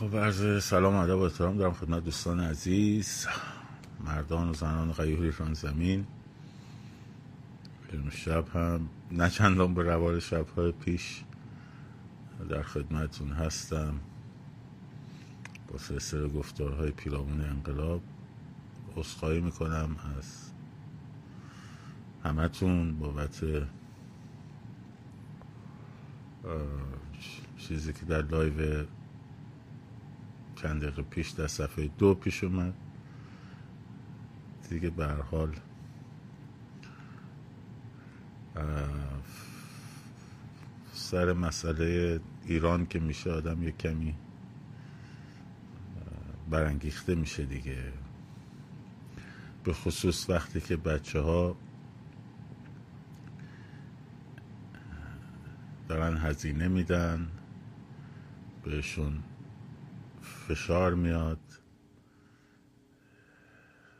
خب عرض سلام ادب و احترام دارم خدمت دوستان عزیز مردان و زنان غیور ایران زمین. شب هم. نه چندان به روال شبهای پیش در خدمتون هستم. با سلسله گفتارهای پیرامون انقلاب عذرخواهی می‌کنم از همتون بابت چیزی که در لایو چند دقیقه پیش در صفحه دو پیش اومد. دیگه به حال سر مسئله ایران که میشه آدم یه کمی برانگیخته میشه دیگه. به خصوص وقتی که بچه ها دارن هزینه میدن بهشون فشار میاد.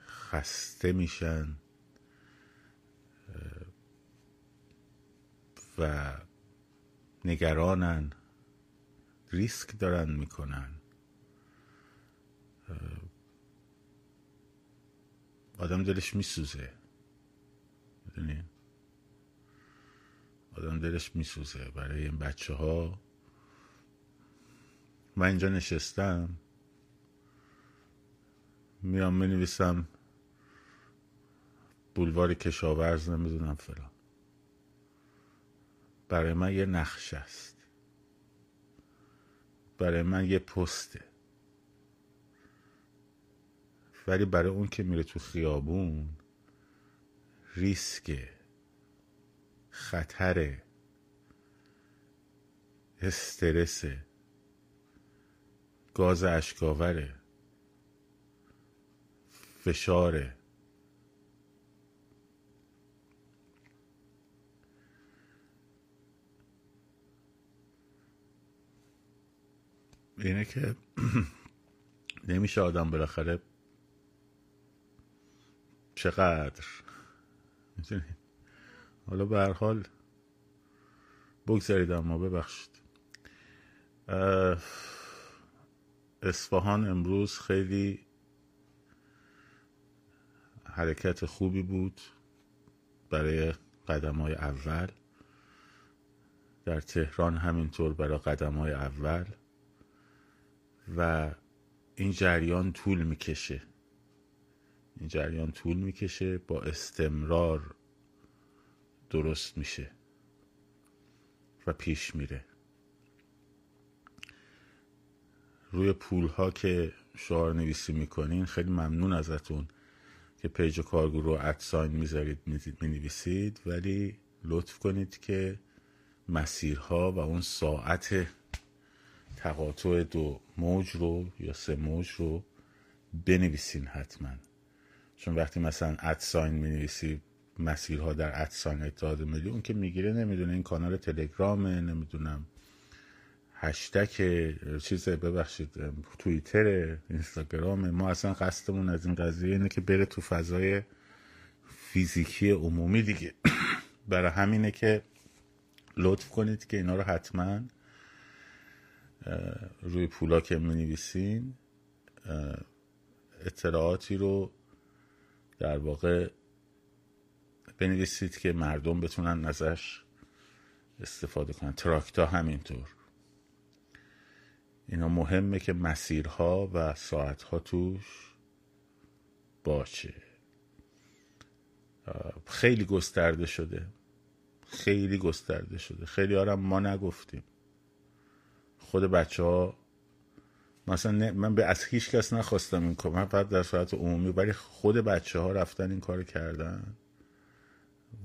خسته میشن. و نگرانن. ریسک دارن می‌کنن. آدم دلش میسوزه. می‌دونی؟ آدم دلش میسوزه. برای این بچه ها من اینجا نشستم. میام می نویسم بولوار کشاورز نمی‌دونم فلان. برای من یه نقش است. برای من یه پسته. ولی برای اون که میره تو خیابون ریسک خطر استرسه گاز اشکاوره. فشاره اینه که نمیشه آدم بالاخره چقدر. می‌تونید حالا به هر حال بگذارید اما ببخشید. اصفهان امروز خیلی حرکت خوبی بود برای قدم های اول. در تهران همینطور برای قدم های اول. و این جریان طول می‌کشه. این جریان طول می‌کشه با استمرار درست میشه و پیش میره. روی پول ها که شعار نویسی می‌کنین خیلی ممنون ازتون. که پیج کارگو رو ادساین می‌ذارید می‌نویسید ولی لطف کنید که مسیرها و اون ساعت تقاطع دو موج رو یا سه موج رو بنویسین حتما. چون وقتی مثلا ادساین می‌نویسی مسیرها در ادساین اتحاد ملی اون که می‌گیره نمی‌دونه این کانال تلگرامه نمی‌دونم هشتک چیز ببخشید توییتر اینستاگرام ما اصلا قصدمون از این قضیه اینه که بره تو فضای فیزیکی عمومی دیگه. برای همینه که لطف کنید که اینا رو حتما روی پولا که می نویسین اطلاعاتی رو در واقع بنویسید که مردم بتونن ازش استفاده کنن. تراکتا همینطور. اینا مهمه که مسیرها و ساعتها توش باشه. خیلی گسترده شده. خیلی گسترده شده. خیلی آرم ما نگفتیم. خود بچه ها مثلا من به از هیچ کس نخواستم این کار. من فقط در صورت عمومی ولی خود بچه ها رفتن این کار کردن.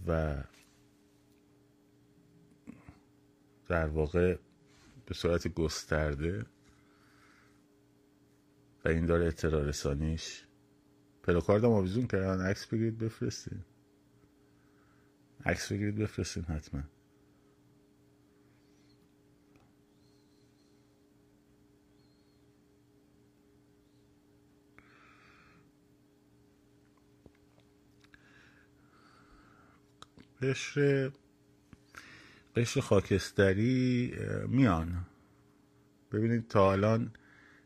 و در واقع به صورت گسترده و این داره اطلاع رسانیش. پلاکاردم آویزون کردن. عکس بگیرید بفرستین. عکس بگیرید بفرستین حتما. قشر قشر خاکستری میان. ببینید تا الان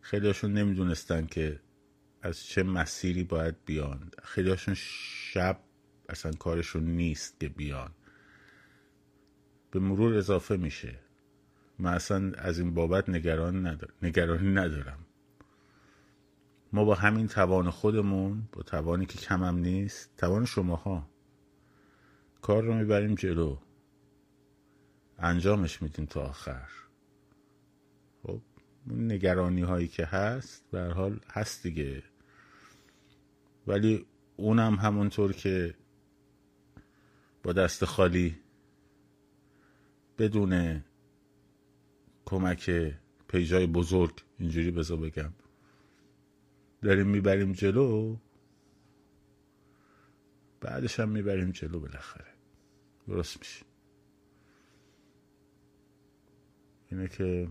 خیلیاشون نمی‌دونستن که از چه مسیری باید بیان. خیلیاشون شب اصلا کارشون نیست که بیان. به مرور اضافه میشه. من اصلا از این بابت نگران ندار... نگرانی ندارم. ما با همین توان خودمون با توانی که کمم نیست توان شماها. کار رو می‌بریم جلو. انجامش میدیم تا آخر. نگرانی هایی که هست به حال هست دیگه. ولی اونم همونطور که با دست خالی بدون کمک پیجای بزرگ اینجوری بذار بگم. داریم می‌بریم جلو بعدش هم می‌بریم جلو بالاخره. درست میشه. اینه که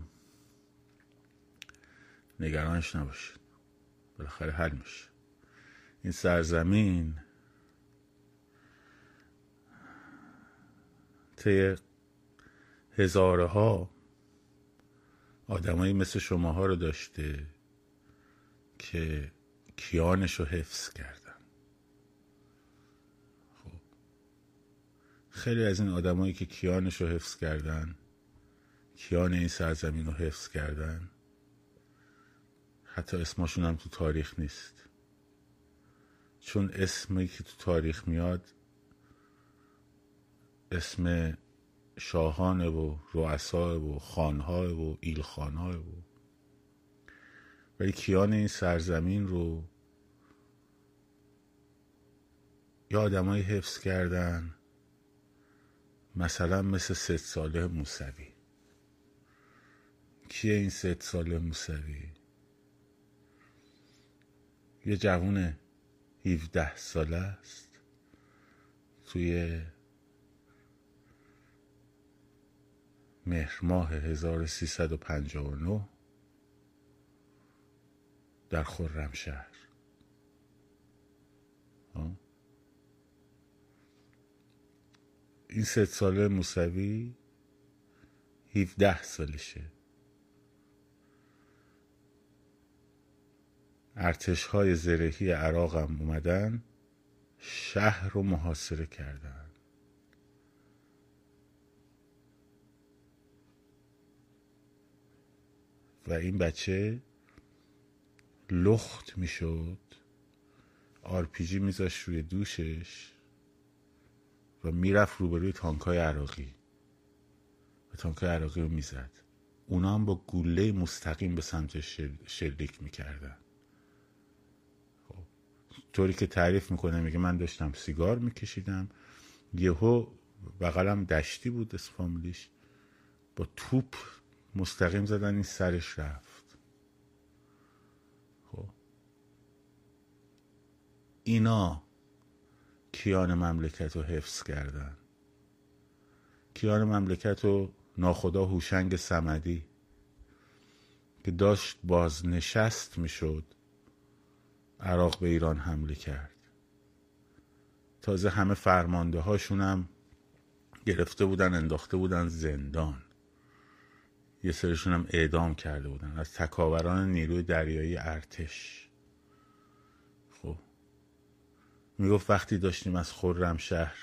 نگرانش نباشید. بالاخره حل میشه. این سرزمین طی هزاره ها آدمایی مثل شماها رو داشته که کیانش رو حفظ کردن. خب. خیلی از این آدمایی که کیانش رو حفظ کردن کیان این سرزمین رو حفظ کردن حتی اسمشون هم تو تاریخ نیست. چون اسمی که تو تاریخ میاد اسم شاهانه و رؤسا و خانها و ایلخانها و ولی کیان این سرزمین رو یا آدمایی حفظ کردن مثلا مثل ست ساله موسوی. کیه این ست ساله موسوی؟ یه جوون 17 ساله است. توی مهر ماه 1359 در خرمشهر این ست ساله موسوی 17 سالشه. ارتش های زرهی هم اومدن شهر رو محاصره کردن. و این بچه لخت می‌شد آرپیجی میذاشت روی دوشش و می‌رفت روبروی تانکای عراقی. و تانکای عراقی رو می‌زد. اونا هم با گوله مستقیم به سمتش شلیک می‌کردن. طوری که تعریف می‌کنه میگه من داشتم سیگار میکشیدم. یهو بغلم دشتی بود اسفاملیش با توپ مستقیم زدن این سرش رفت. خب. اینا کیان مملکت رو حفظ کردن. کیان مملکت رو ناخدا هوشنگ سمدی که داشت بازنشست می‌شد. عراق به ایران حمله کرد. تازه همه فرمانده هم گرفته بودن انداخته بودن زندان. یه سرشون هم اعدام کرده بودن از تکاوران نیروی دریایی ارتش. خب. می‌گفت وقتی داشتیم از خورم شهر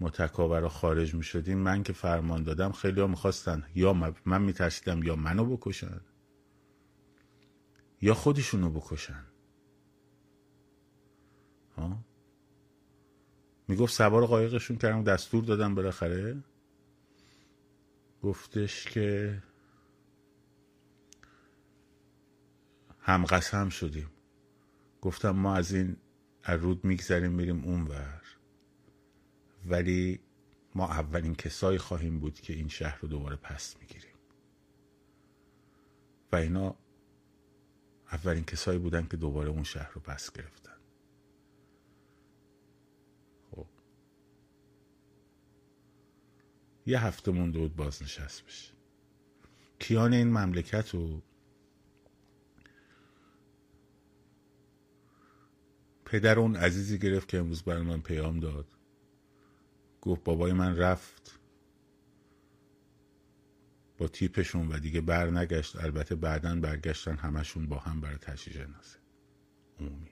متکاورا خارج می شدیم من که فرمان دادم خیلی ها می‌خواستن یا من میترسیدم یا منو بکشن یا خودشونو بکشن. ها؟ می‌گفت سوار قایقشون کردم دستور دادم بالاخره. گفتش که هم قسم شدیم. گفتم ما از این رود میگذریم میریم اونور. ولی ما اولین کسایی خواهیم بود که این شهر رو دوباره پس می‌گیریم. و اینا اولین کسایی بودن که دوباره اون شهر رو پس گرفتن. یه هفته مونده بود بازنشست بشه. کیان این مملکت رو پدر اون عزیزی گرفت که امروز برای من پیام داد. گفت بابای من رفت. با تیپشون و دیگه بر نگشت البته بعدا برگشتن همشون با هم برای تشییع جنازه. عمومی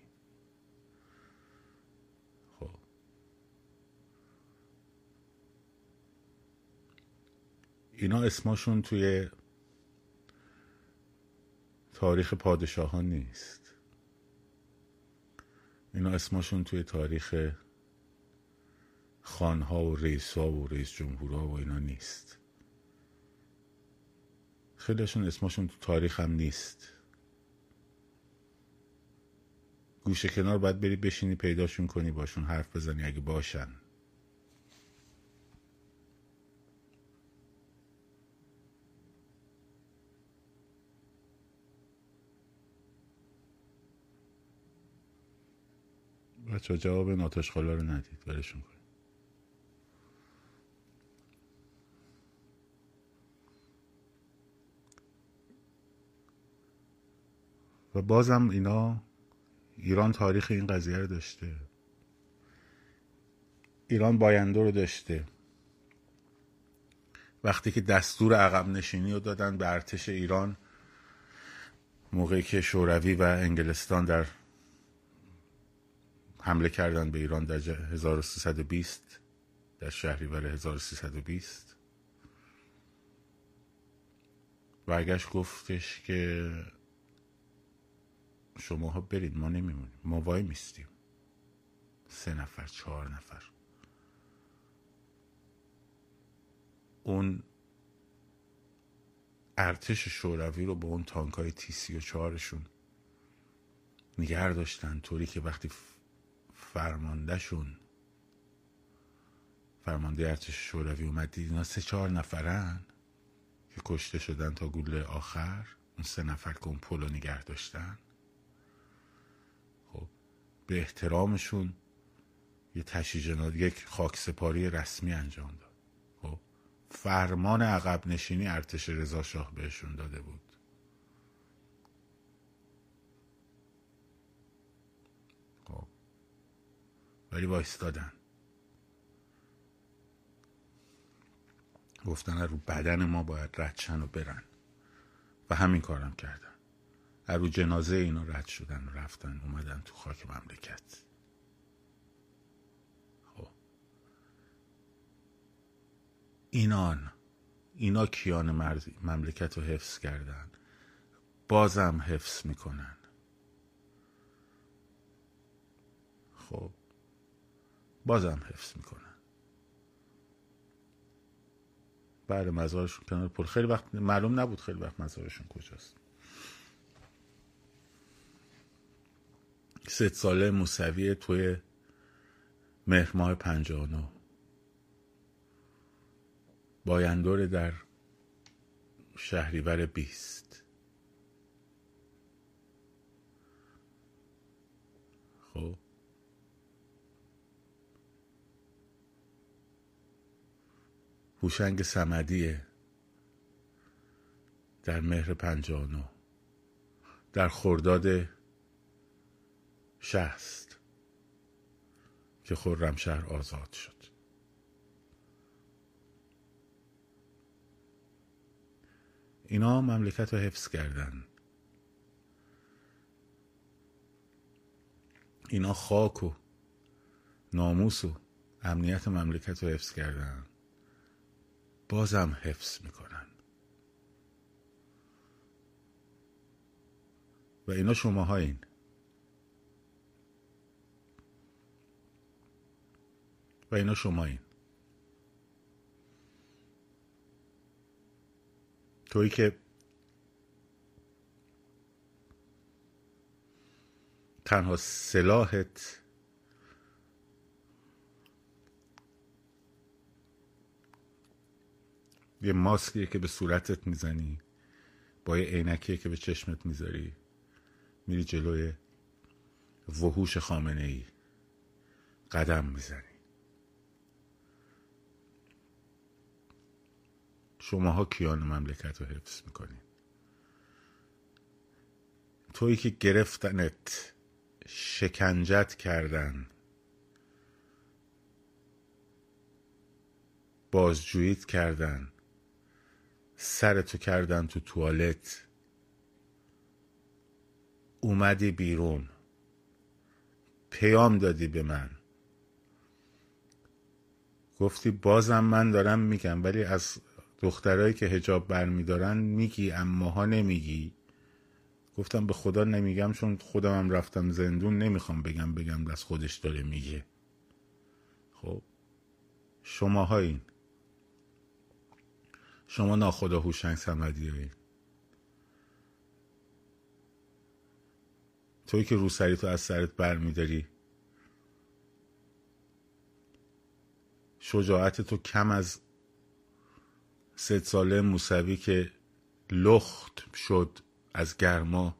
خب اینا اسمشون توی تاریخ پادشاهان نیست. اینا اسمشون توی تاریخ خانها و رئیسا و رئیس جمهورها و اینا نیست. خیلیشون اسمشون تو تاریخ هم نیست. گوشه کنار باید بری بشینی پیداشون کنی باشون حرف بزنی اگه باشن. بچه جواب ناتش خالا رو ندید برشون کن و بازم اینا ایران تاریخ این قضیه رو داشته. ایران باینده رو داشته. وقتی که دستور عقب نشینی رو دادن به ارتش ایران موقعی که شوروی و انگلستان در حمله کردن به ایران در 1320 در شهریور 1320 برگشت گفتش که شماها برید ما نمیمونیم ما وای میستیم. سه نفر چهار نفر. اون ارتش شوروی رو با اون تانکای تی سی و چهارشون نگر داشتن طوری که وقتی فرماندهشون. فرمانده ارتش شوروی اومد دید اینا سه چهار نفرن که کشته شدن تا گوله آخر. اون سه نفر که اون پلو نگه داشتن. خب به احترامشون یه تشییع یک خاک سپاری رسمی انجام داد. خب فرمان عقب نشینی ارتش رضا شاه بهشون داده بود. ولی وایستادن. گفتن رو بدن ما باید ردشن و برن. و همین کارم کردن. رو جنازه اینا رد شدن و رفتن. اومدن تو خاک مملکت. خب. اینان. اینا کیان مملکت رو حفظ کردن. بازم حفظ می‌کنن. خب. بازم حفظ می‌کنن. بعد مزارشون کنار پل. خیلی وقت معلوم نبود خیلی وقت مزارشون کجاست. ست ساله موسوی توی مهر ماه پنجانو بایندور در شهریور بیست. خب؟ هوشنگ سمدیه در مهر پنجانو. در خرداد شهست که شهر آزاد شد. اینا مملکت رو حفظ کردن. اینا خاک و ناموس و امنیت مملکت رو حفظ کردن. بازم حفظ می‌کنن. و اینا شما این و اینا شما این تویی که تنها سلاحت یه ماسکیه که به صورتت می‌زنی. با یه عینکیه که به چشمت می‌ذاری. میری جلوی وحوش خامنه ای قدم می‌زنی. شماها کیان مملکت رو حفظ می‌کنین. تویی که گرفتنت شکنجت کردن بازجوییت کردن سرتو کردن تو توالت. اومدی بیرون. پیام دادی به من. گفتی بازم من دارم میگم ولی از دخترایی که هجاب برمیدارن میگی اما ها نمیگی. گفتم به خدا نمیگم چون خودم هم رفتم زندون نمی‌خوام بگم بگم دست خودش داره میگه. خب شما این شما ناخدا هوشنگ این توی که روسری تو از سرت بر میداری شجاعت تو کم از سه ساله موسوی که لخت شد از گرما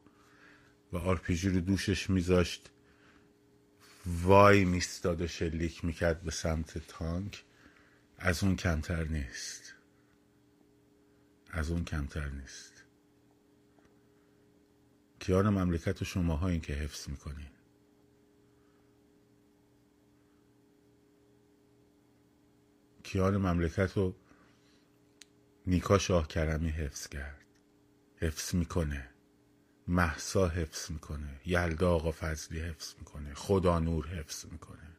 و آرپیجی رو دوشش میذاشت. وای میستاد و شلیک می‌کرد به سمت تانک. از اون کمتر نیست. از اون کمتر نیست. کیان مملکت شماها این که حفظ می‌کنین. کیان مملکت رو نیکا شاه کرمی حفظ کرد. حفظ می‌کنه. محسا حفظ می‌کنه. یلدا آقا فضلی حفظ می‌کنه. خدا نور حفظ می‌کنه.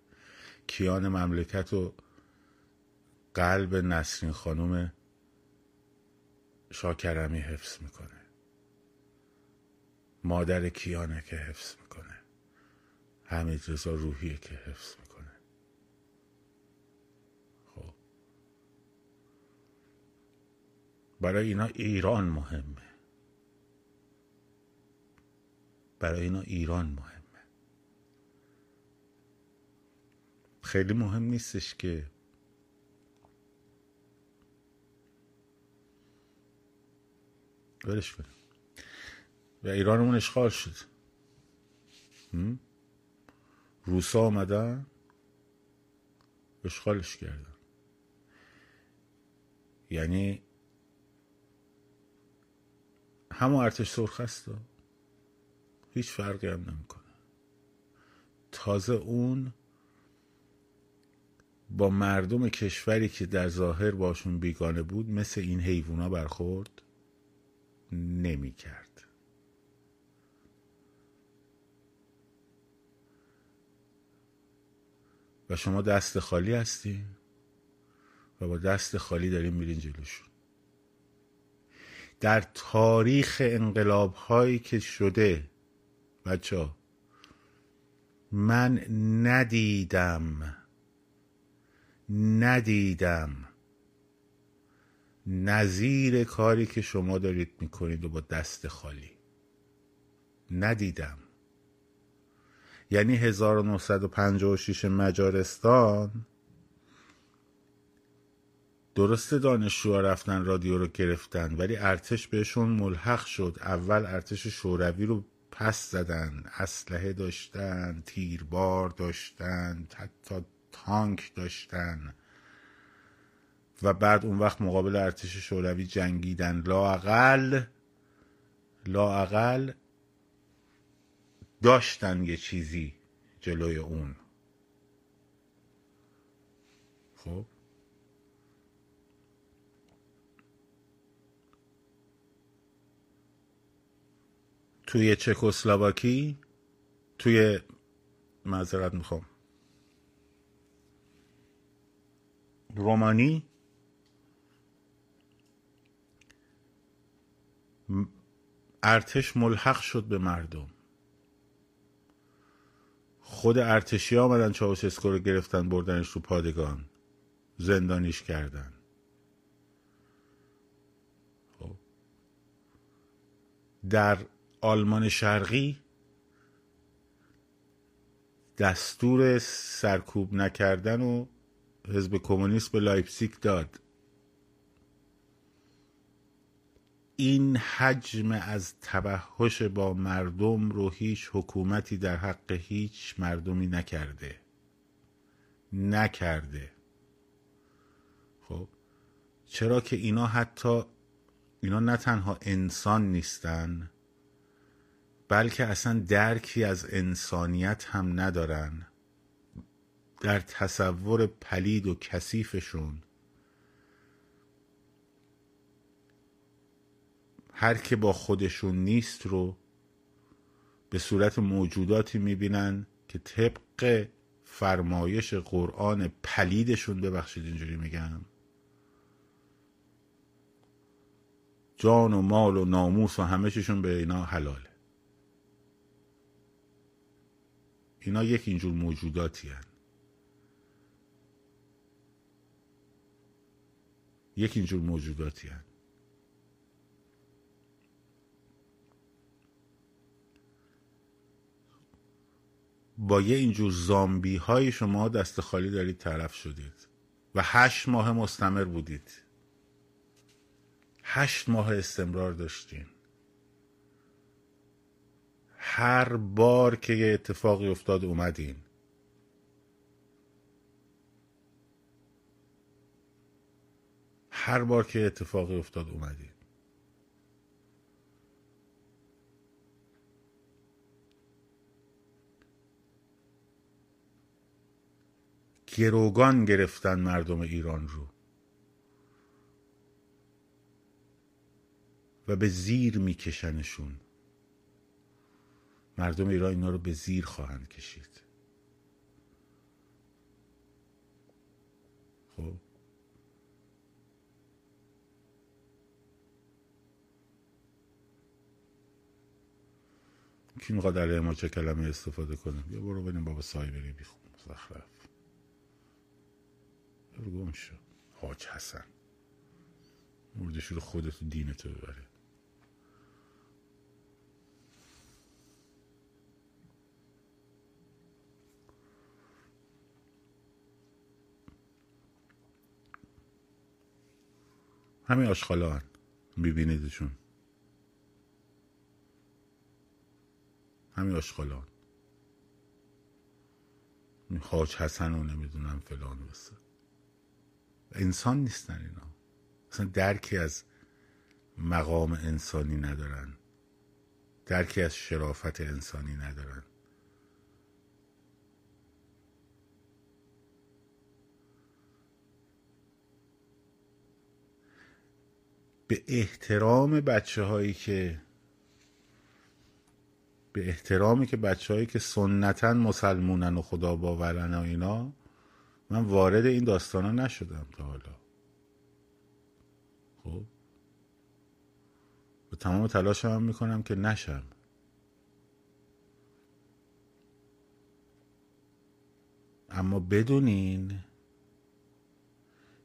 کیان مملکت و قلب نسرین خانوم شاکرمی حفظ می‌کنه. مادر کیانه که حفظ می‌کنه. حمید رضا روحیه که حفظ می‌کنه. خب. برای اینا ایران مهمه. برای اینا ایران مهمه. خیلی مهم نیستش که ولش کنیم. و ایرانمون اشغال شد. روسا آمدن اشغالش کردن. یعنی همون ارتش سرخ هست؟ هیچ فرقی هم نمی‌کنه. تازه اون با مردم کشوری که در ظاهر باشون بیگانه بود مثل این حیوونا برخورد. نمی کرد و شما دست خالی هستی و با دست خالی داریم میرین جلوشون. در تاریخ انقلاب هایی که شده بچه من ندیدم ندیدم نظیر کاری که شما دارید می‌کنید و با دست خالی. ندیدم. یعنی 1956 مجارستان درسته دانشجوها رفتن رادیو رو گرفتن ولی ارتش بهشون ملحق شد. اول ارتش شوروی رو پس زدن اسلحه داشتن تیربار داشتن حتی تانک داشتن. و بعد اون وقت مقابل ارتش شوروی جنگیدن. لاقل لاقل داشتن یه چیزی جلوی اون. خب؟ توی چکسلواکی؟ توی معذرت می‌خوام. رومانی؟ ارتش ملحق شد به مردم. خود ارتشی آمدن چائوشسکو رو گرفتن بردنش رو پادگان. زندانیش کردن. خب. در آلمان شرقی دستور سرکوب نکردن و حزب کمونیست به لایپسیک داد. این حجم از توحش با مردم رو هیچ حکومتی در حق هیچ مردمی نکرده. نکرده. خب چرا که اینا حتی اینا نه تنها انسان نیستن بلکه اصلا درکی از انسانیت هم ندارن. در تصور پلید و کثیفشون هر که با خودشون نیست رو به صورت موجوداتی می‌بینن که طبق فرمایش قرآن پلیدشون ببخشید اینجوری میگم جان و مال و ناموس و همه چیشون به اینا حلاله اینا یک اینجور موجوداتی هن. یک اینجور موجوداتی هن. با یه اینجور زامبی های شما دست خالی دارید طرف شدید. و هشت ماه مستمر بودید. هشت ماه استمرار داشتین. هر بار که یه اتفاقی افتاد اومدین. هر بار که اتفاقی افتاد اومدین. گروگان گرفتن مردم ایران رو. و به زیر میکشنشون. مردم ایران اینا رو به زیر خواهند کشید. خب؟ کی می‌خواد علیه ما چه کلمه استفاده کنه؟ بیا برو بریم بابا سای بریم بیخون زخرف برو گم شو. حاج حسن. مردشور خودت و دینتو ببره. همین آشخالا هن میبینیدشون. همین آشخالا هن. حاج حسن و نمی‌دونم فلان بسه انسان نیستن اینا. اصلا درکی از مقام انسانی ندارن. درکی از شرافت انسانی ندارن. به احترام بچه هایی که به احترامی که بچه هایی که سنتا مسلمونن و خدا باورن و اینا من وارد این داستان ها نشدم تا حالا. خب. به تمام تلاش هم می‌کنم که نشم. اما بدونین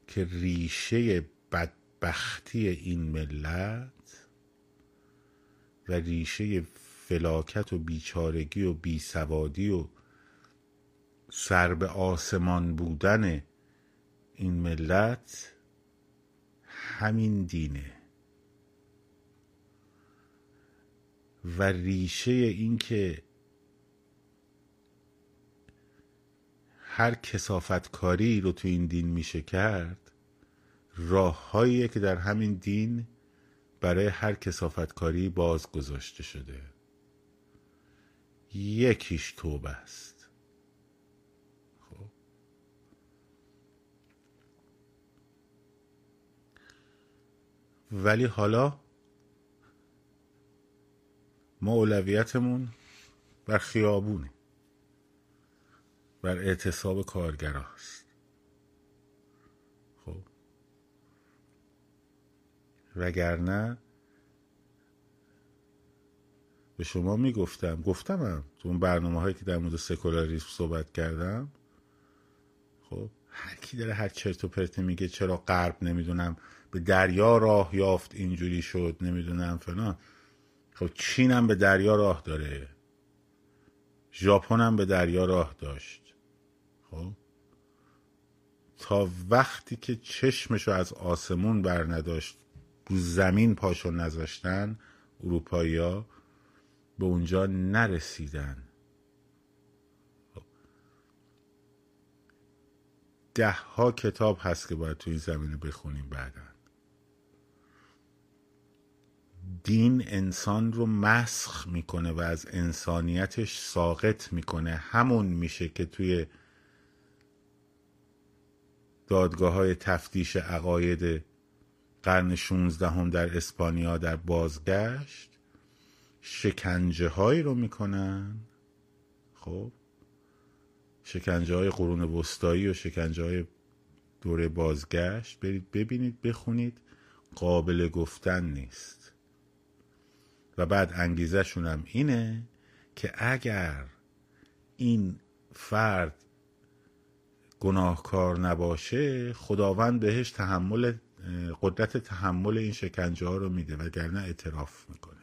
که ریشه بدبختی این ملت و ریشه فلاکت و بیچارگی و بیسوادی و سر به آسمان بودن این ملت همین دینه. و ریشه این که هر کسافت کاری رو تو این دین میشه کرد راههاییه که در همین دین برای هر کسافت کاری باز گذاشته شده. یکیش توبه است خب ولی حالا ما اولویتمون بر خیابونه. بر اعتصاب کارگراست خب. وگرنه به شما می‌گفتم گفتمم تو اون برنامه هایی که در مورد سکولاریسم صحبت کردم خب هر کی داره هر چرت و پرت میگه چرا غرب نمی‌دونم به دریا راه یافت اینجوری شد نمی‌دونم فلان. خب چین هم به دریا راه داره. ژاپن هم به دریا راه داشت. خب؟ تا وقتی که چشمشو از آسمون بر نداشت رو زمین پاشو نذاشتن اروپایی به اونجا نرسیدن. ده ها کتاب هست که باید تو این زمینه بخونیم بعدا. دین انسان رو مسخ می‌کنه و از انسانیتش ساقط می‌کنه. همون میشه که توی دادگاه های تفتیش عقاید قرن 16 هم در اسپانیا در بازگشت شکنجه هایی رو می‌کنن. خب شکنجه های قرون وسطایی و شکنجه های دوره بازگشت. برید ببینید بخونید. قابل گفتن نیست. و بعد انگیزه شونم اینه که اگر این فرد گناهکار نباشه خداوند بهش تحمل قدرت تحمل این شکنجه ها رو میده وگرنه اعتراف می‌کنه.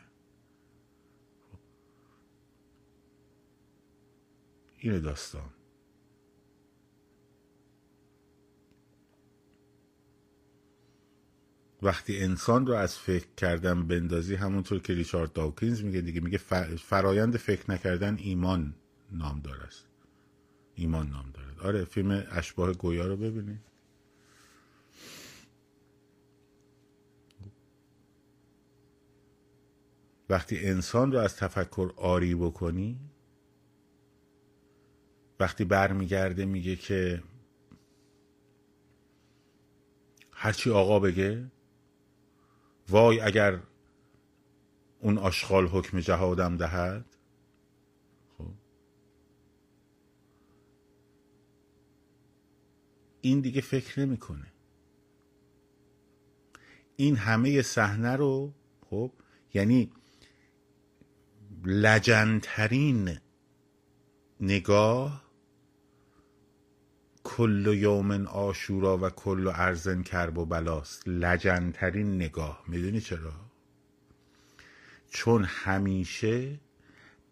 اینه داستان. وقتی انسان رو از فکر کردن بندازی همونطور که ریچارد داوکینز میگه دیگه میگه فرایند فکر نکردن ایمان نام داره است. ایمان نام داره آره فیلم اشباه گویا رو ببینید. وقتی انسان رو از تفکر آری بکنی وقتی برمیگرده میگه که هرچی آقا بگه وای اگر اون آشغال حکم جهادم دهد؟ خب. این دیگه فکر نمی‌کنه. این همه صحنه رو خب یعنی لجنترین نگاه کل یومن آشورا و کل ارزن کرب و بلاست. لجنترین نگاه. می‌دونی چرا؟ چون همیشه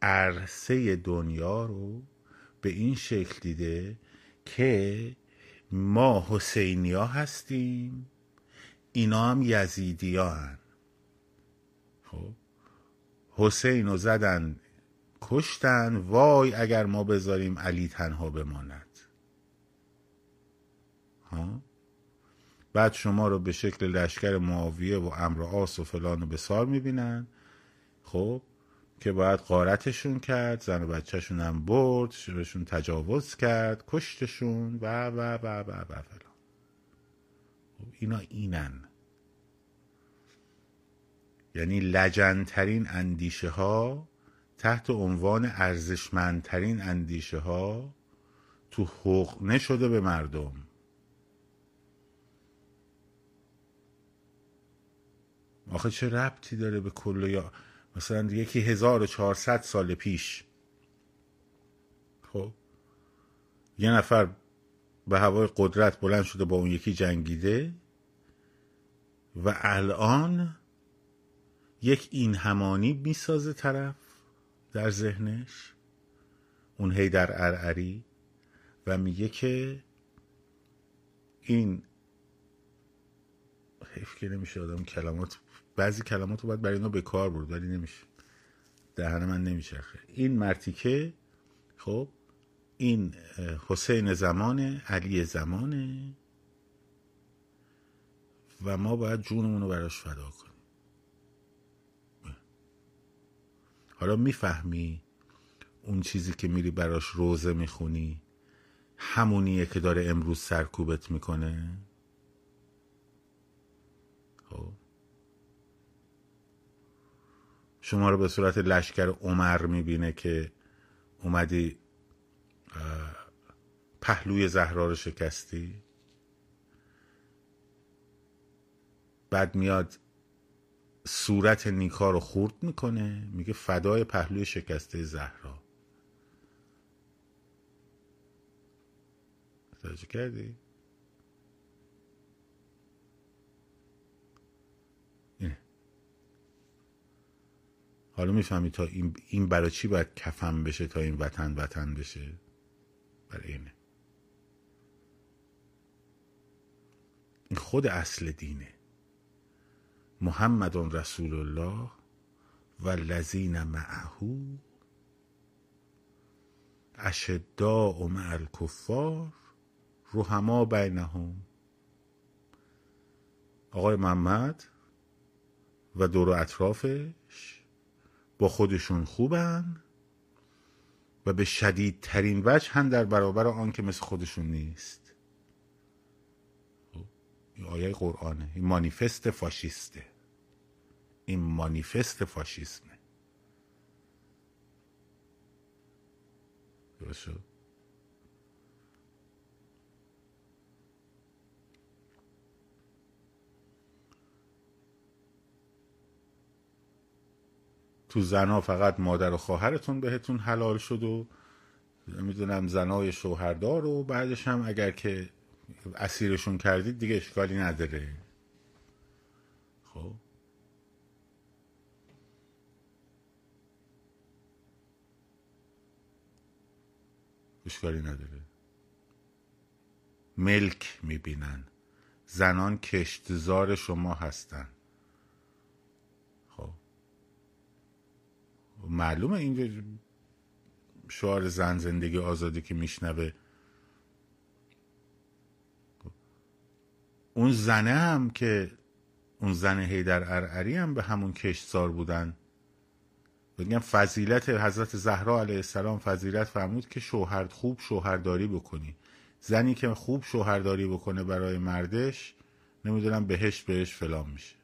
عرصه دنیا رو به این شکل دیده که ما حسینیا هستیم اینا هم یزیدی هن. خب؟ حسین رو زدن کشتن وای اگر ما بذاریم علی تنها بماند. بعد شما رو به شکل لشکر معاویه و امر آس و فلان رو به سار می‌بینن. خب که باید قارتشون کرد زن و بچهشون هم برد بهشون تجاوز کرد کشتشون و و و و و فلان. خب اینا اینن. یعنی لجنترین اندیشه ها تحت عنوان ارزشمندترین اندیشه ها تو حقنه شده به مردم. آخه چه ربطی داره به کل یا مثلا یکی 1400 سال پیش. خب؟ یه نفر به هوای قدرت بلند شده با اون یکی جنگیده و الان یک این همانی می‌سازه طرف در ذهنش اون هی در ارعری و میگه که این حیف که نمیشه آدم کلمات بعضی کلمات رو باید برای اینا به کار برد ولی نمیشه. دهن من نمیچرخه. این مرتیکه خب این حسین زمانه علی زمانه. و ما باید جونمون رو براش فدا کنیم. حالا می‌فهمی اون چیزی که میری براش روزه می‌خونی؟ همونیه که داره امروز سرکوبت می‌کنه خب شما رو به صورت لشکر عمر می‌بینه که اومدی پهلوی زهرا رو شکستی بعد میاد صورت نیکا رو خورد می‌کنه میگه فدای پهلوی شکسته زهرا توجه کردی؟ حالا می‌فهمی تا این, این برای چی باید کفن بشه تا این وطن وطن بشه؟ برای اینه. این خود اصل دینه. محمد رسول الله و لذین معه اشداء مع الکفار رحما بینهم. آقای محمد و دور و اطرافش با خودشون خوبن و به شدیدترین وجه هم در برابر آن که مثل خودشون نیست. این آیه قرآنه. این مانیفست فاشیسته. این مانیفست فاشیسمه. درست تو زنا فقط مادر و خواهرتون بهتون حلال شد و نمی‌دونم زنای شوهردار و بعدش هم اگر که اسیرشون کردید دیگه اشکالی نداره. خب. اشکالی نداره. ملک می‌بینن. زنان کشتزار شما هستن خب معلومه این شعار زن زندگی آزادی که میشنوه. اون زنه هم که اون زن هیدر ارعری هم به همون کشتزار بودن. بگم فضیلت حضرت زهرا علیه السلام فضیلت فرمود که شوهر خوب شوهرداری بکنی. زنی که خوب شوهرداری بکنه برای مردش نمی‌دونم بهش بهش فلان میشه.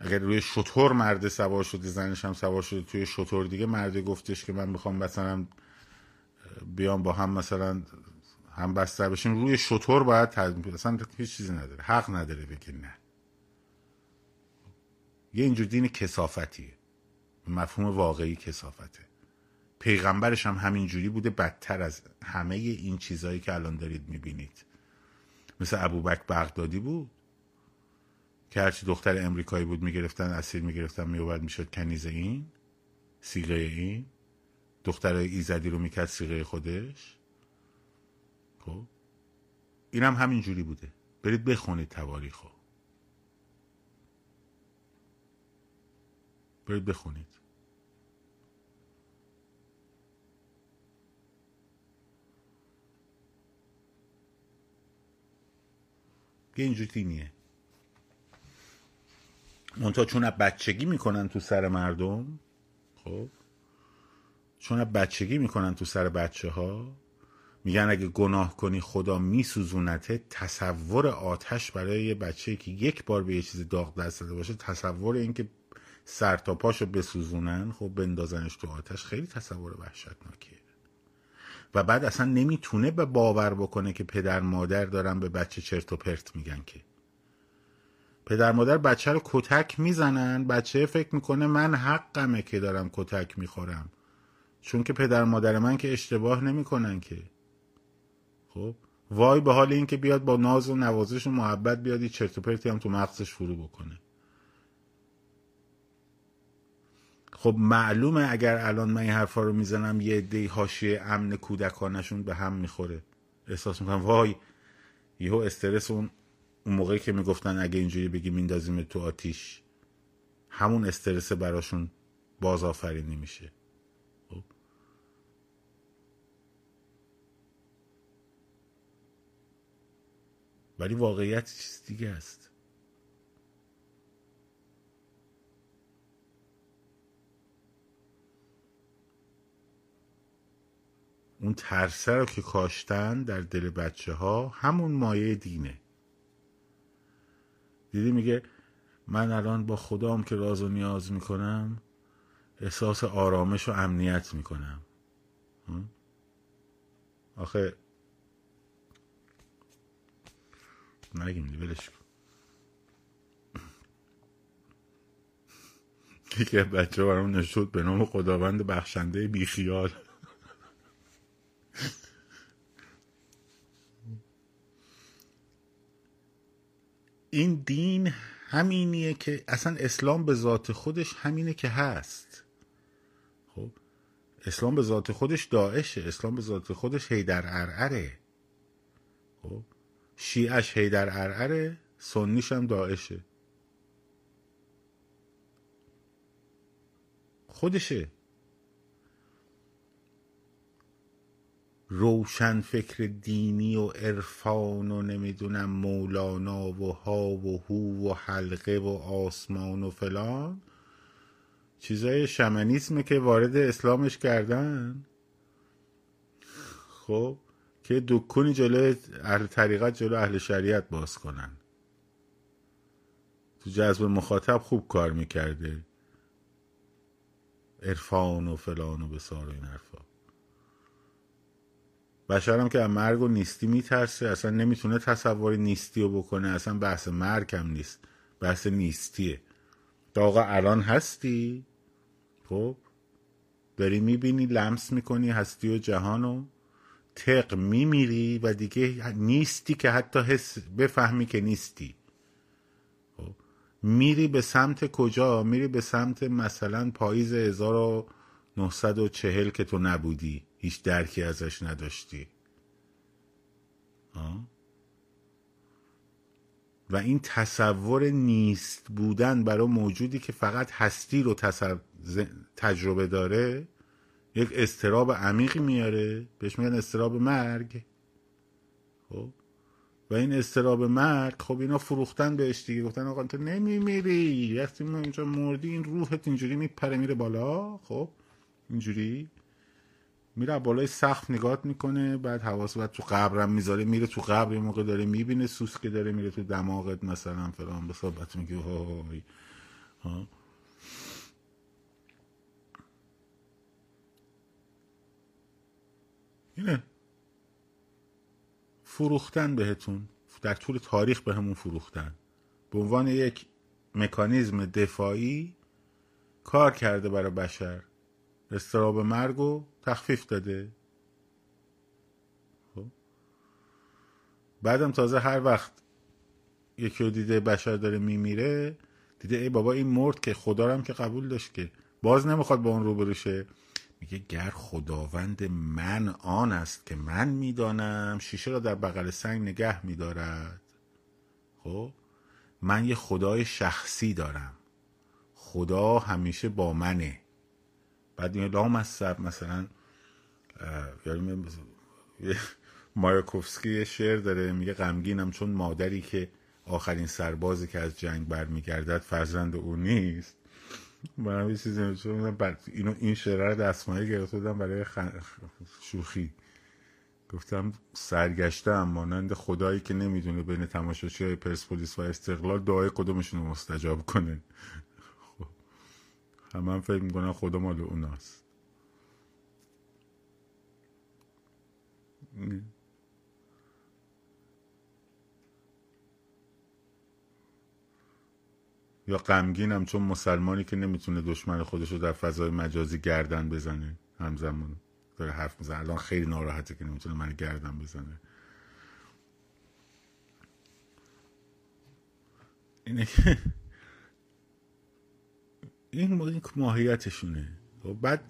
اگر روی شطور مرد سوار شده زنش هم سوار شده توی شطور دیگه مرد گفتش که من می‌خوام مثلا بیام با هم مثلا هم بستر بشیم روی شطور باید اصلا هیچ چیزی نداره حق نداره بگه نه. یه اینجور دین کسافتیه. مفهوم واقعی کسافته. پیغمبرش هم همینجوری بوده بدتر از همه این چیزهایی که الان دارید می‌بینید. مثل ابوبکر بغدادی بود که هرچی دختر امریکایی بود می‌گرفتن اسیر می‌گرفتن میوبد می‌شد کنیز این سیغه این. دختر ایزدی رو می‌کرد سیغه خودش. خب. این هم همینجوری بوده. برید بخونید تواریخو. برید بخونید. یه اینجور دینیه منتها چون بچگی می‌کنن تو سر مردم خب؟ چون بچگی می‌کنن تو سر بچه ها میگن اگه گناه کنی خدا میسوزونته تصور آتش برای یه بچه که یک بار به یه چیز داغ دست داده باشه تصور اینکه سر تا پاشو بسوزونن خب بندازنش تو آتش خیلی تصور وحشتناکیه. و بعد اصلا نمی‌تونه به باور بکنه که پدر مادر دارن به بچه چرت و پرت میگن که پدر مادر بچه رو کتک می‌زنن. بچه فکر می‌کنه من حقمه که دارم کتک می‌خورم. چون که پدر مادر من که اشتباه نمی‌کنن که. خب؟ وای به حال این که بیاد با ناز و نوازش و محبت بیاد چرت و پرتی هم تو مغزش فرو بکنه. خب معلومه اگر الان من این حرفا رو می‌زنم یه دی حاشیه امن کودکانشون به هم می‌خوره. احساس می‌کنم وای یهو استرس اون اون موقعی که می‌گفتن اگه اینجوری بگی میندازیم تو آتیش همون استرس براشون باز آفرینی میشه. خب. ولی واقعیت چیز دیگه است. اون ترسه رو که کاشتن در دل بچه ها همون مایه دینه. دیدی میگه من الان با خدام که راز و نیاز می‌کنم احساس آرامش و امنیت می‌کنم. آخه نگیم ولش کن. یکی بچه برام نشد به نام خداوند بخشنده بیخیال. این دین همینیه که اصلا اسلام به ذات خودش همینه که هست. خب اسلام به ذات خودش داعشه اسلام به ذات خودش هیدر ارعره. خب شیعش هیدر ارعره سنیش هم داعشه. خودشه. روشن فکر دینی و عرفان و نمی‌دونم مولانا و ها و هو و حلقه و آسمان و فلان. چیزای شمنیسمه که وارد اسلامش کردن. خب که دکونی جلو اهل طریقت جلو اهل شریعت باز کنن. تو جذب مخاطب خوب کار می‌کرده. عرفان و فلان و بسار و این حرفا. بشرم که از مرگ و نیستی میترسه. اصلا نمی‌تونه تصور نیستی رو بکنه. اصلا بحث مرگ هم نیست. بحث نیستیه. آقا الان هستی؟ خب. داری می‌بینی لمس می‌کنی هستی و جهان و تق میمیری و دیگه نیستی که حتی حس بفهمی که نیستی. خب. میری به سمت کجا؟ میری به سمت مثلا پاییز 1940 که تو نبودی. هیچ درکی ازش نداشتی. آه؟ و این تصور نیست بودن برای موجودی که فقط هستی رو تجربه داره یک استراب عمیقی میاره. بهش میگن استراب مرگ. خب؟ و این استراب مرگ خب اینا فروختن بهش دیگه. گفتن آقا تو نمیمیری. وقتی ما اینجا مردی این روحت اینجوری میپره میره بالا. خب؟ اینجوری؟ میره بالای سقف نگات می‌کنه بعد حواس بعد تو قبرم می‌ذاره میره تو قبر یه موقع داره می‌بینه سوس که داره میره تو دماغت مثلا فلان به صحبت میگه ها. اینه. فروختن بهتون در طول تاریخ به همون فروختن. به عنوان یک مکانیزم دفاعی کار کرده برای بشر. استراب مرگ رو تخفیف داده. خب. بعدم تازه هر وقت یکی رو دیده بشر داره میمیره دیده ای بابا این مرد که خدا هم که قبول داشت که باز نمی‌خواد با اون روبرو شه میگه گر خداوند من آن است که من می‌دانم شیشه را در بغل سنگ نگه میدارد. خب. من یه خدای شخصی دارم. خدا همیشه با منه. بعد این لام از سب مثلا مایاکوفسکی یه شعر داره میگه غمگینم چون مادری که آخرین سربازی که از جنگ برمیگردد فرزند او نیست. من یه چیزی اینو این شعر رو دستمایه گرفته بودم برای شوخی. گفتم سرگشته مانند خدایی که نمی‌دونه بین تماشاچی های پرسپولیس و استقلال دعای کدومشون رو مستجاب کنه. همه هم فکر می‌کنن خدا مال اوناست یا غمگینم چون مسلمانی که نمی‌تونه دشمن خودش رو در فضای مجازی گردن بزنه. همزمان داره حرف می‌زنه. الان خیلی ناراحته که نمی‌تونه من گردن بزنه. اینه که این ماهیتشونه. خب بعد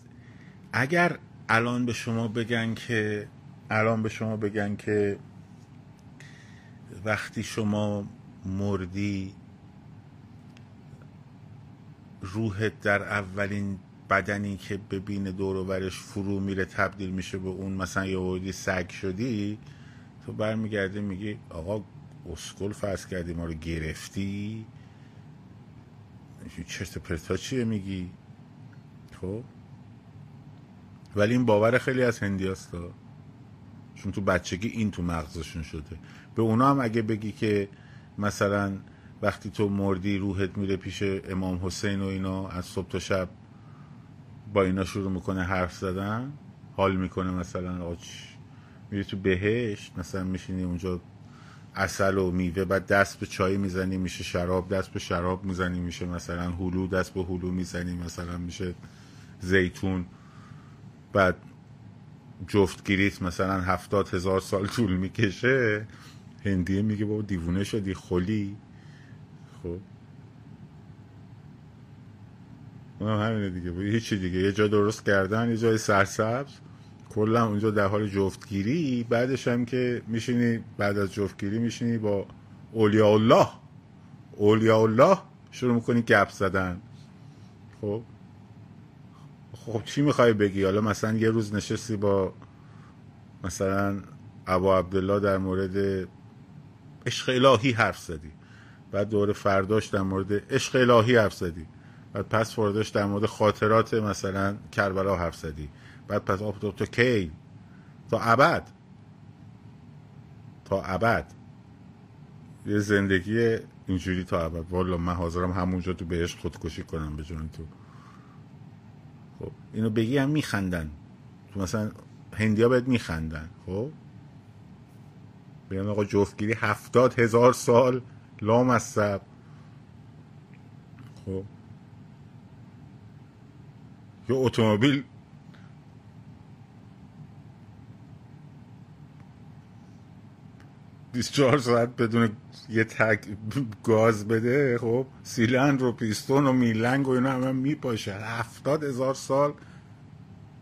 اگر الان به شما بگن که الان به شما بگن که وقتی شما مردی روحت در اولین بدنی که ببین دور و برش فرو میره تبدیل میشه به اون مثلا یه وردی سگ شدی تو برمیگردی میگی آقا اسکل فرض کردی ما رو گرفتی؟ چرت پرتا چیه میگی؟ خب. ولی این باور خیلی از هندی هستا چون تو بچگی این تو مغزشون شده. به اونا هم اگه بگی که مثلا وقتی تو مردی روحت میره پیش امام حسین و اینا از صبح تا شب با اینا شروع می‌کنه حرف زدن حال می‌کنه مثلا آج میری تو بهشت مثلا میشینی اونجا اصل و میوه بعد دست به چای می‌زنی میشه شراب دست به شراب می‌زنی میشه مثلا هلو دست به هلو می‌زنی مثلا میشه زیتون. بعد جفتگیریت مثلا هفتاد هزار سال طول می‌کشه. هندیه میگه بابا دیوونه شدی خلی خب. همینه دیگه هیچی دیگه یه جا درست کردن یه جای سرسبز. کلا اونجا در حال جفتگیری بعدش هم که میشینی بعد از جفتگیری میشینی با اولیاء الله اولیاء الله شروع می‌کنی گپ زدن. خب؟ خب چی می‌خوای بگی؟ حالا مثلا یه روز نشستی با مثلا ابا عبدالله در مورد عشق الهی حرف زدی. بعد دور فرداش در مورد عشق الهی حرف زدی. بعد پس فرداش در مورد خاطرات مثلا کربلا حرف زدی. بعد پس تو کی؟ تا ابد. تا ابد. یه زندگی اینجوری تا ابد. والا من حاضرم همونجا تو بهش خودکشی کنم به جون تو. خب اینو بگی هم میخندن. تو مثلا هندیا بهت میخندن. خب؟ بگم آقا جفتگیری هفتاد هزار سال لام از سب. خب؟ یه اتومبیل چهار ساعت بدون یه تک گاز بده خب سیلند و پیستون و میلنگ و اینا همه میپاشه هفتاد هزار سال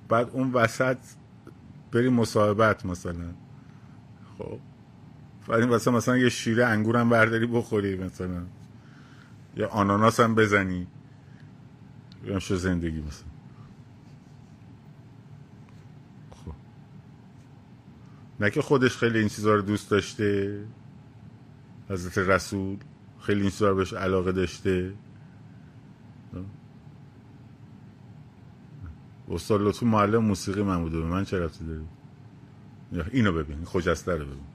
بعد اون وسط بری مصاحبت مثلا. خب. بعد این وسط مثلا یه شیره انگورم برداری بخوری مثلا. یا آناناس هم بزنی. یا زندگی مثلا خب نه که خودش خیلی این چیزها رو دوست داشته. حضرت رسول خیلی این چیزها بهش علاقه داشته. استاد لطفی معلم موسیقی من بوده. به من چه رفتی داری اینو ببین خجسته رو ببین.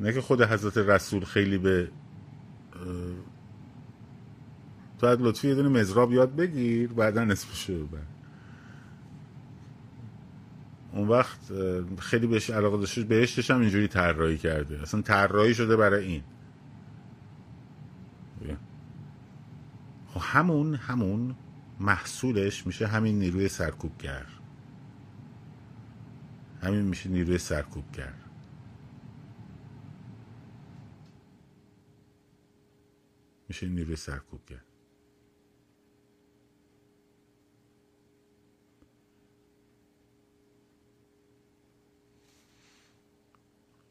نه که خود حضرت رسول خیلی به تو لطفی یه دونه مزراب یاد بگیر بعدا اسمشو ببر. اون وقت خیلی بهش علاقه داشته بهشتش هم اینجوری طراحی کرده. اصلا طراحی شده برای این. خب همون همون محصولش میشه همین نیروی سرکوبگر. همین میشه نیروی سرکوبگر. میشه نیروی سرکوبگر.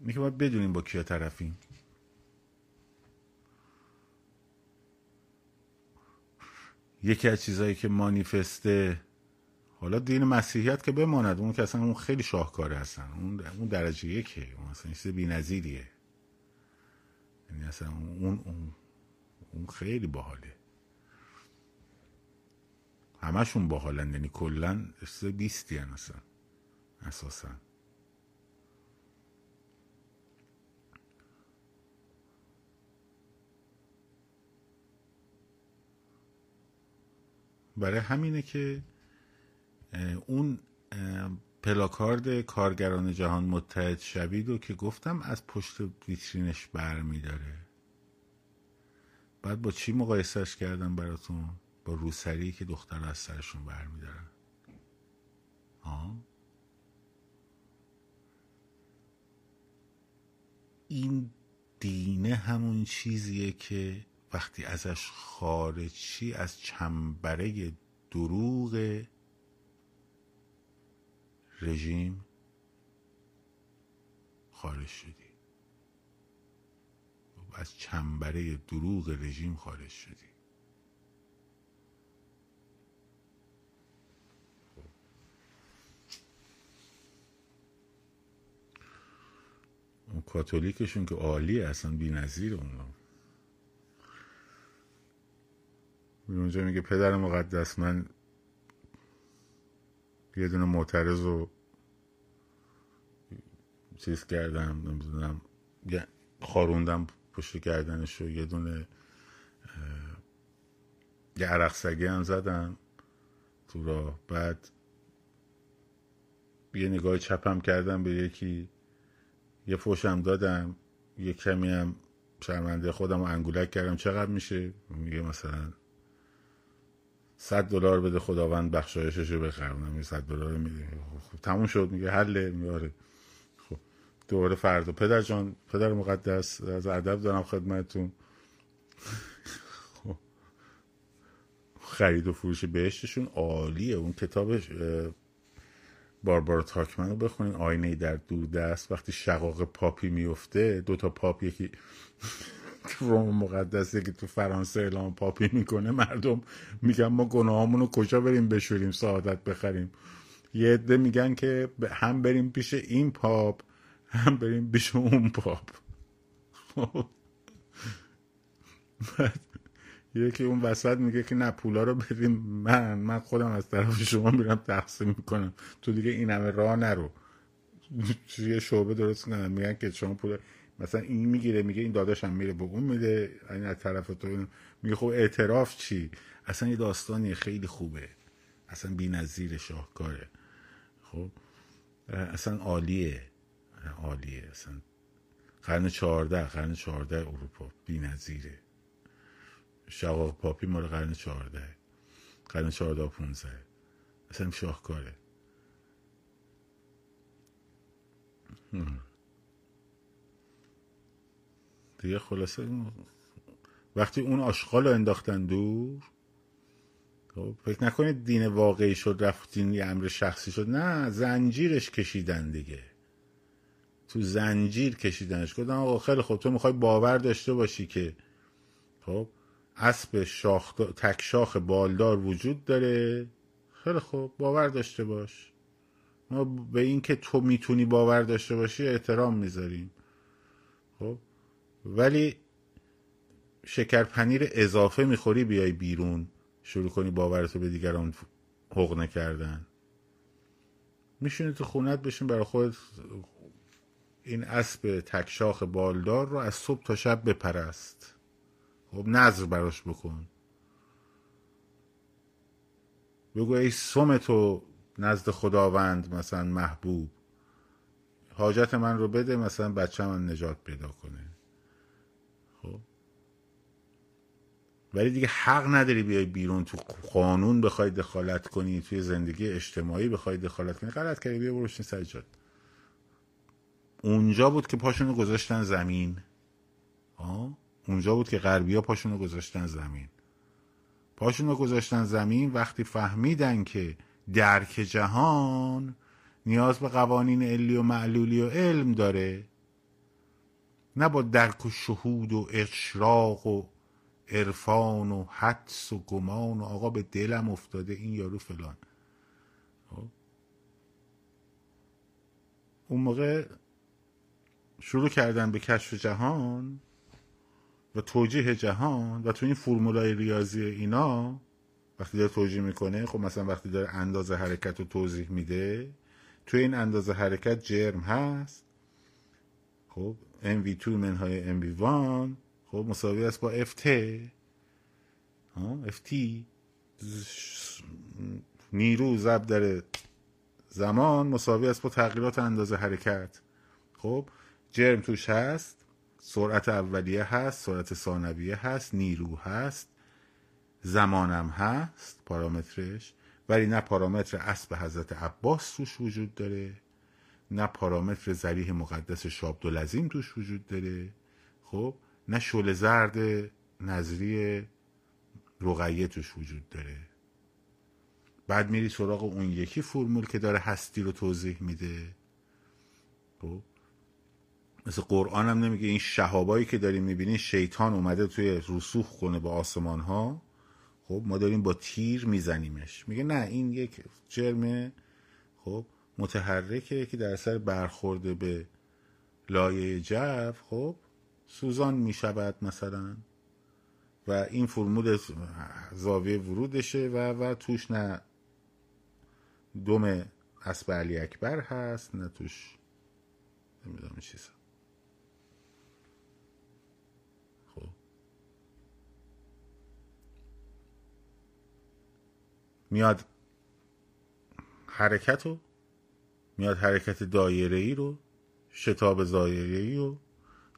اینه که باید بدونیم با کیا طرفیم. یکی از چیزهایی که مانیفسته حالا دین مسیحیت که بماند اون که اصلا اون خیلی شاهکاره هستن. اون اون درجه یکه. اون اصلا چیز بی‌نظیریه. یعنی اصلا اون اون اون خیلی باحاله. همشون باحالن یعنی کلا چیز بیستی اصلا. اساسا. برای همینه که اون پلاکارد کارگران جهان متحد شوید و که گفتم از پشت ویترینش برمیداره. بعد با چی مقایسهش کردم براتون؟ با روسری که دختر از سرشون برمیدارن. این دینه همون چیزیه که وقتی ازش خارجی از چنبره دروغ رژیم خارج شدی. از چنبره دروغ رژیم خارج شدی. اون کاتولیکشون که عالیه اصلا بی نظیر اونا اونجا میگه پدر مقدس من یه دونه معترض رو چیز کردم نمی‌دونم خاروندم پشت گردنش رو یه دونه یه عرق سگه هم زدم تو راه. بعد یه نگاه چپم کردم به یکی یه فوشم دادم یه کمی هم شرمنده خودم رو انگولک کردم. چقدر میشه؟ میگه مثلا صد دلار بده خداوند بخشایشش رو یه صد دلار میده خب تموم شد. میگه حله. میاره خب دوباره فردا. پدر جان پدر مقدس از ادب دارم خدمتتون. خب. خرید و فروش بهشتشون عالیه. اون کتابش باربارا تاکمن رو بخونین. آینه در دور دست وقتی شقاق پاپی میفته دوتا پاپ یکی روم مقدسه که تو فرانسه اعلام پاپی می‌کنه مردم میگن ما گناهامونو کجا بریم بشوریم سعادت بخریم. یه عده میگن که هم بریم پیش این پاپ هم بریم پیش اون پاپ. یکی اون وسط میگه که نه پولا رو بدیم من من خودم از طرف شما میرم تقسیم می‌کنم. تو دیگه این همه راه نرو. یه شعبه درست کنن میگن که شما پول مثلا این می‌گیره میگه این داداشم میره به اون میده. این از طرف تو میگه خب اعتراف چی؟ اصلا یه داستانی خیلی خوبه. اصلا بی نظیر شاهکاره. خب؟ اصلا عالیه. عالیه اصلا. قرن چهارده قرن چهارده اروپا بی نظیره شقاق پاپی مال قرن چهارده. قرن چهارده پونزه اصلا شاهکاره. دیگه خلاصه وقتی اون آشغال رو انداختن دور خب، فکر نکنید دین واقعی شد رفتین یه امر شخصی شد. نه زنجیرش کشیدن دیگه. تو زنجیر کشیدنش. گفتم آقا خیلی خوب تو می‌خوای باور داشته باشی که خب اسب شاخ تک شاخ بالدار وجود داره. خیلی خوب باور داشته باش. ما به اینکه تو می‌تونی باور داشته باشی احترام می‌ذاریم. خب ولی شکر پنیر اضافه می‌خوری بیای بیرون شروع کنی باورتو به دیگران حق کردن میشونی تو خونت بشین برای خود این اسب تکشاخ بالدار رو از صبح تا شب بپرست. خب نظر براش بکن. بگو ای سوم تو نزد خداوند مثلا محبوب حاجت من رو بده مثلا بچه من نجات پیدا کنه. ولی دیگه حق نداری بیای بیرون تو قانون بخوای دخالت کنی توی زندگی اجتماعی بخوای دخالت کنی. غلط کردی بیا بروشین سجاد اونجا بود که پاشونو گذاشتن زمین. آه؟ اونجا بود که غربیا پاشونو گذاشتن زمین. پاشونو گذاشتن زمین وقتی فهمیدن که درک جهان نیاز به قوانین علی و معلولی و علم داره نه با درک و شهود و اشراق و عرفان و حدس و گمان و آقا به دلم افتاده این یارو فلان خب؟ اون موقع شروع کردن به کشف جهان و توجیه جهان و تو این فرمولای ریاضی اینا وقتی داره توجیه می‌کنه خب مثلا وقتی داره اندازه حرکت رو توضیح میده تو این اندازه حرکت جرم هست خب MV2 منهای MV1 خب مساوی است با FT FT نیرو ضرب در زمان مساوی است با تغییرات اندازه حرکت. خب جرم توش هست سرعت اولیه هست سرعت ثانویه هست نیرو هست زمانم هست پارامترش. ولی نه پارامتر اسب حضرت عباس توش وجود داره نه پارامتر زریح مقدس شابدالعظیم توش وجود داره. خب نه شل زرد نظری رقیه توش وجود داره. بعد میری سراغ اون یکی فرمول که داره هستی رو توضیح میده. خب؟ مثل قرآن هم نمیگه این شهابایی که داریم می‌بینین شیطان اومده توی رسوخ کنه با آسمان ها خب ما داریم با تیر میزنیمش. میگه نه این یک جرم خب متحرکه که در اثر برخورده به لایه جو خب سوزان می‌شود مثلا. و این فرمول زاویه ورودشه و و توش نه دم اسب علی اکبر هست نه توش نمی‌دونم چیزا. میاد حرکت رو میاد حرکت دایره ای رو شتاب دایره ای رو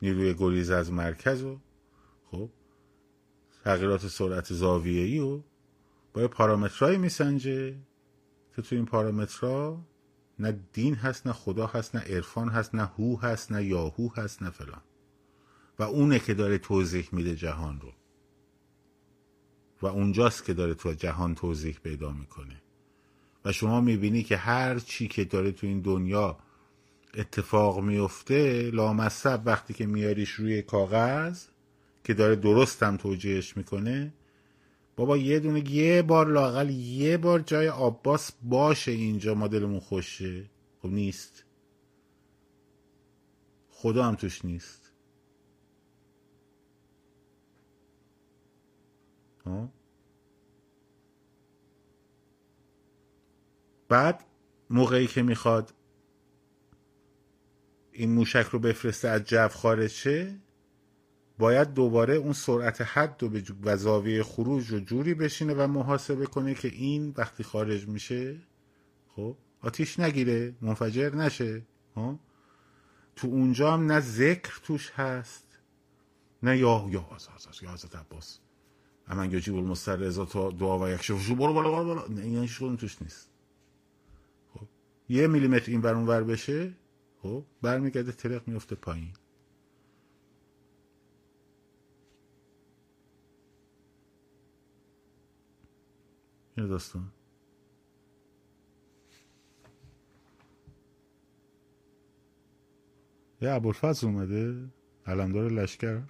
نیروی گریز از مرکز رو خب تغییرات سرعت زاویه ای رو با پارامترهایی میسنجه که تو این پارامترها نه دین هست نه خدا هست نه عرفان هست نه هو هست نه یاهو هست نه فلان. و اونه که داره توضیح میده جهان رو. و اونجاست که داره تو جهان توضیح پیدا می‌کنه. و شما می‌بینی که هر چی که داره تو این دنیا اتفاق میفته لامصب وقتی که میاریش روی کاغذ که داره درست هم توجیهش می‌کنه بابا یه دونه یه بار لاقل یه بار جای عباس باشه اینجا ما دلمون خوشه. خب نیست. خدا هم توش نیست. بعد موقعی که می‌خواد این موشک رو بفرسته از جو خارج شه باید دوباره اون سرعت حد و زاویه خروج رو جوری بشینه و محاسبه کنه که این وقتی خارج میشه خب آتیش نگیره منفجر نشه ها تو اونجا هم نه ذکر توش هست نه یا یا یا حضرت عباس. اما یا جیب المستر رضا تا دعا و یک شو برو بالا بالا بالا نه این توش نیست. خب یه میلیمتر این ور بشه خب برمیگرده ترق میفته پایین. این داستان. یه ابوالفضل اومده علمدار لشکر.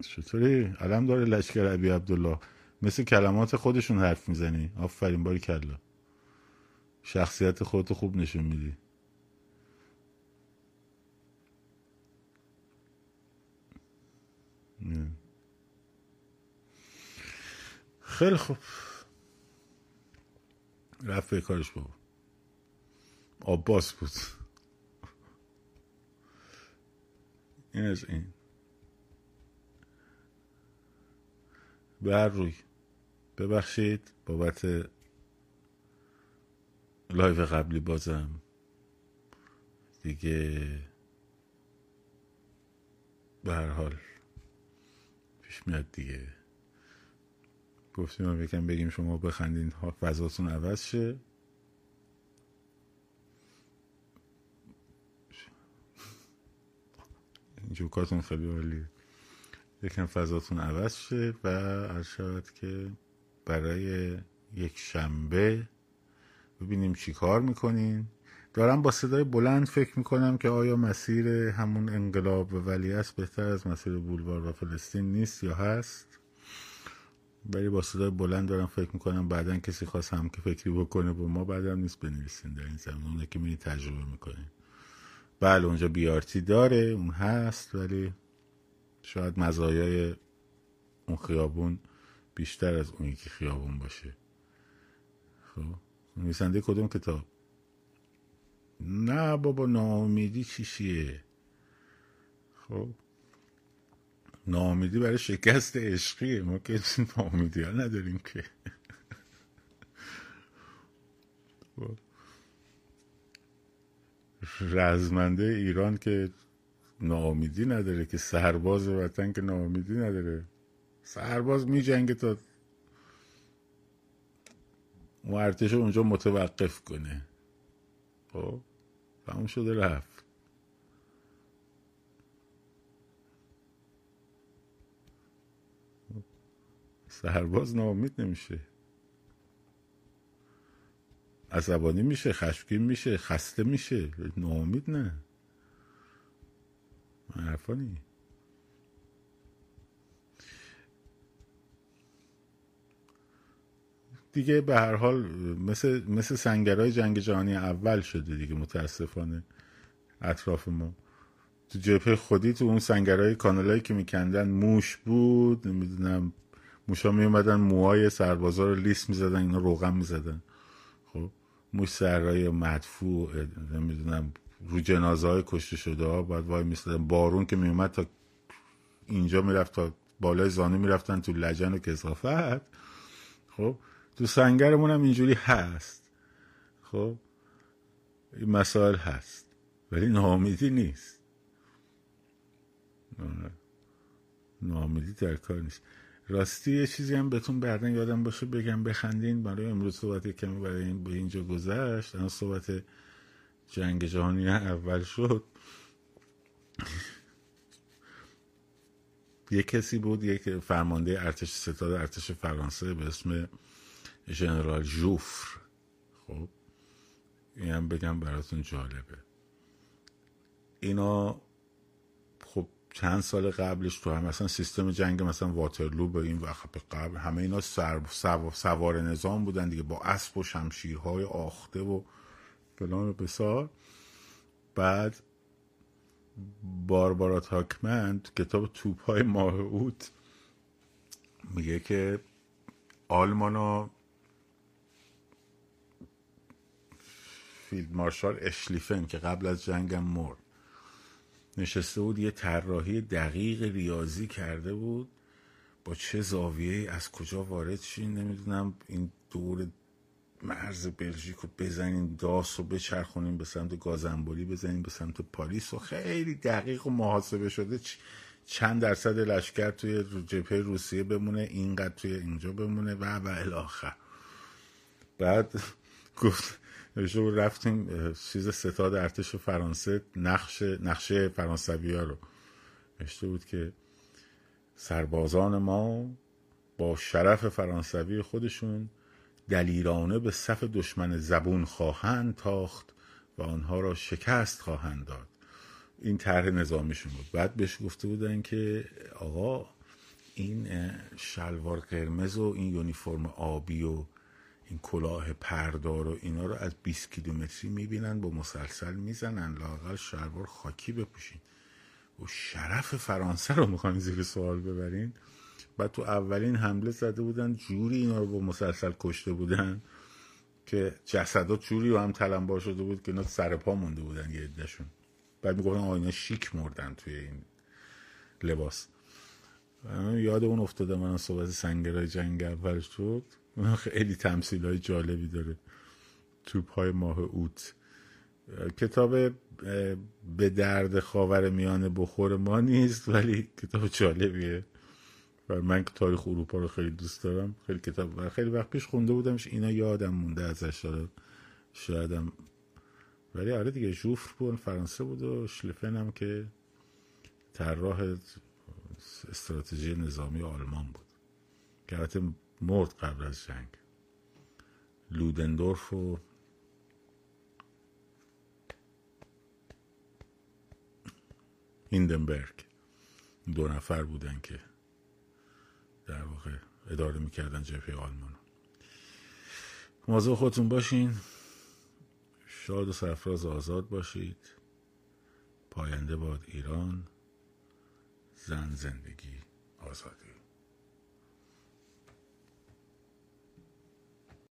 چطوری؟ علمدار لشکر ابی عبدالله. مثل کلمات خودشون حرف می‌زنی. آفرین باری کلا. شخصیت خودتو خوب نشون میدی. خیلی خوب. رفت به کارش بابا. آباس بود. این از این. بر روی. ببخشید بابت لایو قبلی بازم. دیگه به هر حال پیش میاد دیگه. گفتیم هم بگم بگیم شما بخندین فضاتون عوض شه. جوکاتون خیلی عالی یکم فضاتون عوض شه و عرض شود که برای یک شنبه ببینیم چی کار می‌کنین. دارم با صدای بلند فکر می‌کنم که آیا مسیر همون انقلاب و ولیعصر بهتر از مسیر بولوار و فلسطین نیست یا هست؟ ولی با صدای بلند دارم فکر می‌کنم بعدا کسی خواست هم که فکری بکنه با ما بعدم نیست بنویسین در این زمان که می تجربه می‌کنیم بله اونجا بیارتی داره اون هست ولی شاید مزایای اون خیابون بیشتر از اون یکی خیابون باشه. خب؟ نویسنده کدوم کتاب؟ نه بابا ناامیدی چیشیه خب ناامیدی برای شکست عشقیه. ما که ناامیدی ها نداریم که. خب. رزمنده ایران که ناامیدی نداره که سرباز وطن که ناامیدی نداره. سرباز می جنگه تا ارتش اونجا متوقف کنه. خب تموم شده رفت. سرباز ناامید نمیشه. عصبانی میشه خشمگین میشه خسته میشه. ناامید نه. حرفانی دیگه به هر حال مثل, مثل سنگرهای جنگ جهانی اول شده دیگه متاسفانه اطراف ما. تو جبهه خودی تو اون سنگرهای کانالایی که میکندن موش بود نمی‌دونم موشا میومدن موهای سربازا رو لیست می‌زدن اینا روغم می‌زدن. خب موش سرهای مدفوع نمی‌دونم رو جنازه های کشته شده ها باید وای میستدن بارون که میومد تا اینجا می‌رفت تا بالای زانو می‌رفتن تو لجن و کسافت. خب تو سنگرمون هم اینجوری هست. خب این مسائل هست ولی ناامیدی نیست. ناامیدی در کار نیست. راستی یه چیزی هم بهتون بعدن یادم باشه بگم بخندین. برای امروز صحبت کمی برای این به اینجا گذشت. اما صحبت جنگ جهانی اول شد. یه کسی بود یک فرمانده ارتش ستاد ارتش فرانسه به اسم ژنرال جوفر. خب این هم بگم براتون جالبه. اینا خب چند سال قبلش تو هم مثلا سیستم جنگ مثلا واترلو به این وقت قبل همه اینا سوار نظام بودن دیگه با اسب و شمشیرهای آخته و فلان و بسار. بعد باربارا تاکمند کتاب توپ های ماه اوت میگه که آلمانا فیلد مارشال اشلیفن که قبل از جنگم مرد. نشسته بود یه طراحی دقیق ریاضی کرده بود. با چه زاویه از کجا وارد شین نمی‌دونم. این دور مرز بلژیک رو بزنیم داس رو بچرخونیم به سمت گازانبری بزنیم به سمت پاریس و خیلی دقیق و محاسبه شده. چند درصد لشکر توی جبهه روسیه بمونه اینقدر توی اینجا بمونه و و الی آخر بعد گفت رفتیم چیز ستاد ارتش فرانسه نقش نقشه فرانسوی ها رو. نشته بود که سربازان ما با شرف فرانسوی خودشون دلیرانه به صف دشمن زبون خواهند تاخت و آنها را شکست خواهند داد. این طرح نظامیشون بود. بعد بهش گفته بودن که آقا این شلوار قرمز و این یونیفرم آبی و این کلاه پردار و اینا رو از 20 کیلومتری می‌بینن با مسلسل می‌زنن لاقل شلوار خاکی بپوشین. و شرف فرانسه رو می‌خواین زیر سوال ببرین. بعد تو اولین حمله زده بودن جوری اینا رو با مسلسل کشته بودن که جسدات جوری و هم تلمبار شده بود که اینا سر پا مونده بودن یه عدهشون. بعد می‌گفتن آینا شیک مردن توی این لباس. یاد اون افتاده من صحبت سنگرای جنگ اول شد خیلی تمثیل های جالبی داره. توپ های ماه اوت. کتاب به درد خاور میانه بخور ما نیست ولی کتاب جالبیه. و من تاریخ اروپا رو خیلی دوست دارم. خیلی کتاب خیلی وقت پیش خونده بودمش اینا یادم مونده ازش شایدم. ولی آره دیگه جوفر بود فرانسه بود و شلفن هم که طراح استراتژی نظامی آلمان بود. که مرد قبل از جنگ. لودندورف و هیندنبرگ. دو نفر بودن که در واقع اداره می‌کردن جبهه آلمان. مواظب خودتون باشین. شاد و سرفراز آزاد باشید. پاینده باد ایران. زن زندگی آزادی.